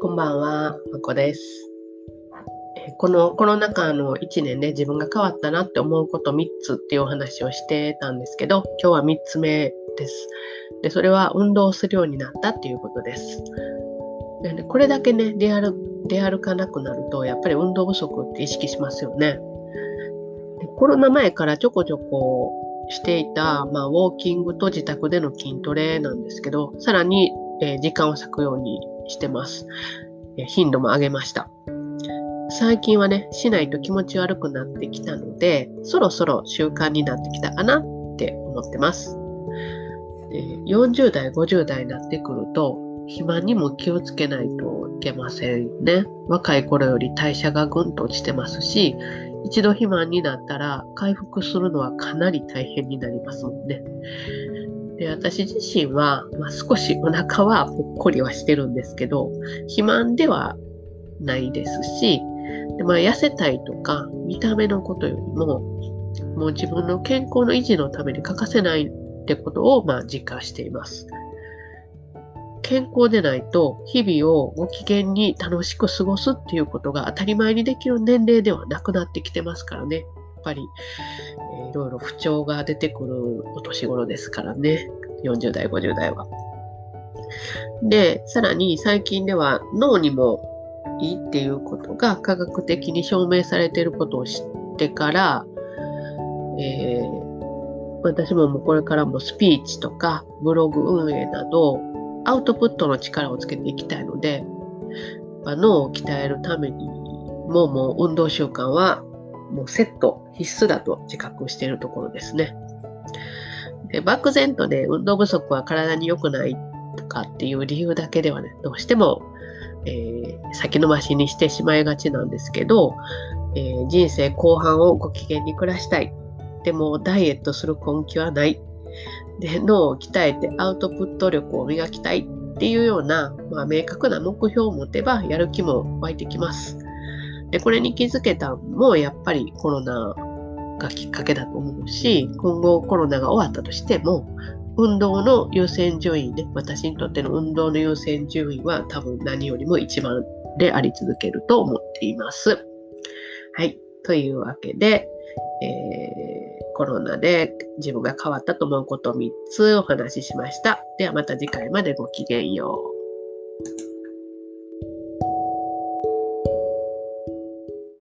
こんばんは、まこです。このコロナ禍の1年で自分が変わったなって思うこと3つっていうお話をしてたんですけど、今日は3つ目です。で、それは運動するようになったっていうことです。で、これだけね、出歩出歩かなくなると、やっぱり運動不足って意識しますよね。でコロナ前からちょこちょこしていた、まあ、ウォーキングと自宅での筋トレなんですけど、さらに、えー、時間を割くようにしてます。頻度も上げました。最近はね、しないと気持ち悪くなってきたので、そろそろ習慣になってきたかなって思ってます。40代、50代になってくると、肥満にも気をつけないといけませんね。若い頃より代謝がぐんと落ちてますし、一度肥満になったら回復するのはかなり大変になりますもんね。で私自身は、まあ、少しお腹はぽっこりはしてるんですけど、肥満ではないですし、でまあ、痩せたいとか見た目のことよりも、もう自分の健康の維持のために欠かせないってことを、まあ、実感しています。健康でないと日々をご機嫌に楽しく過ごすっていうことが当たり前にできる年齢ではなくなってきてますからね。やっぱり、えー、いろいろ不調が出てくるお年頃ですからね。40代、50代は。で、さらに最近では脳にもいいっていうことが科学的に証明されていることを知ってから、えー、私ももうこれからもスピーチとかブログ運営などアウトプットの力をつけていきたいので、ま、脳を鍛えるためにももう運動習慣はもうセット必須だと自覚しているところですね。で漠然とね、運動不足は体に良くないとかっていう理由だけではね、どうしても、えー、先延ばしにしてしまいがちなんですけど、えー、人生後半をご機嫌に暮らしたい。でもダイエットする根気はない。で脳を鍛えてアウトプット力を磨きたいっていうような、まあ、明確な目標を持てばやる気も湧いてきます。でこれに気づけたのもやっぱりコロナがきっかけだと思うし今後コロナが終わったとしても運動の優先順位ね私にとっての運動の優先順位は多分何よりも一番であり続けると思っています。はい。というわけで、えー、コロナで自分が変わったと思うこと3つお話ししました。ではまた次回までごきげんよう。